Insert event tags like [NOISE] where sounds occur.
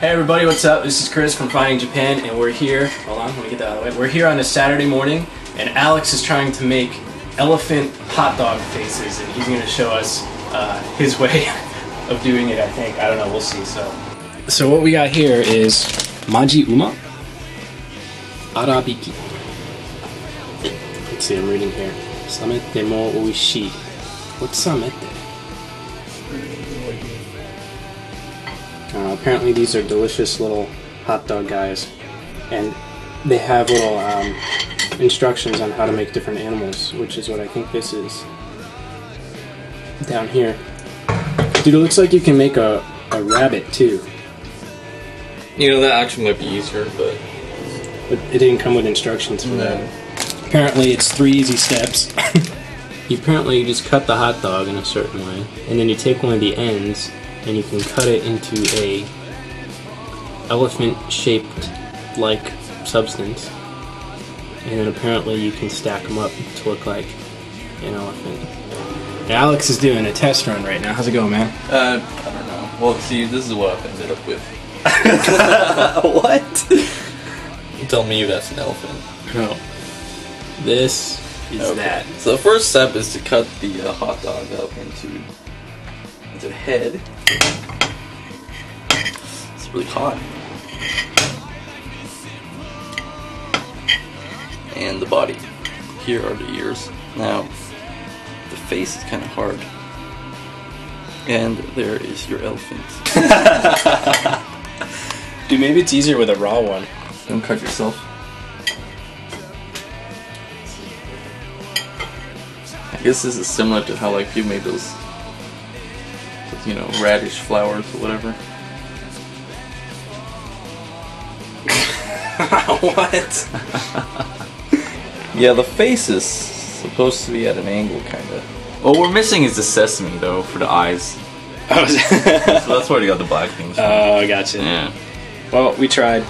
Hey everybody, what's up? This is Chris from Finding Japan, and we're here. Hold on, let me get that out of the way. We're here on a Saturday morning, and Alex is trying to make elephant hot dog faces, and he's going to show us uh, his way [LAUGHS] of doing it. I think I don't know. We'll see. So, so what we got here is maji uma arabiki. Let's see. I'm reading here. Samete mo oishii. What's samete? Uh, apparently, these are delicious little hot dog guys, and they have little um, instructions on how to make different animals, which is what I think this is down here. Dude, it looks like you can make a, a rabbit too, You know, that actually might be easier, but but it didn't come with instructions for that. Apparently, it's three easy steps. [LAUGHS] you apparently just cut the hot dog in a certain way, and then you take one of the ends and you can cut it into a elephant-shaped like substance, and then apparently you can stack them up to look like an elephant. Alex is doing a test run right now. How's it going, man? uh, I don't know. Well, see, this is what I've ended up with. [LAUGHS] [LAUGHS] what? Tell me that's an elephant. No. This is Okay. that. So the first step is to cut the uh, hot dog up into into the head. It's really hot. And the body. Here are the ears. Now, the face is kind of hard. And there is your elephant. [LAUGHS] Dude, maybe it's easier with a raw one. Don't cut yourself. I guess this is similar to how like you made those, those, you know, radish flowers or whatever. [LAUGHS] what? Yeah, the face is supposed to be at an angle, kind of. What we're missing is the sesame, though, for the eyes. [LAUGHS] Oh, [LAUGHS] So that's where you got the black things from. oh, gotcha. yeah. Well, we tried.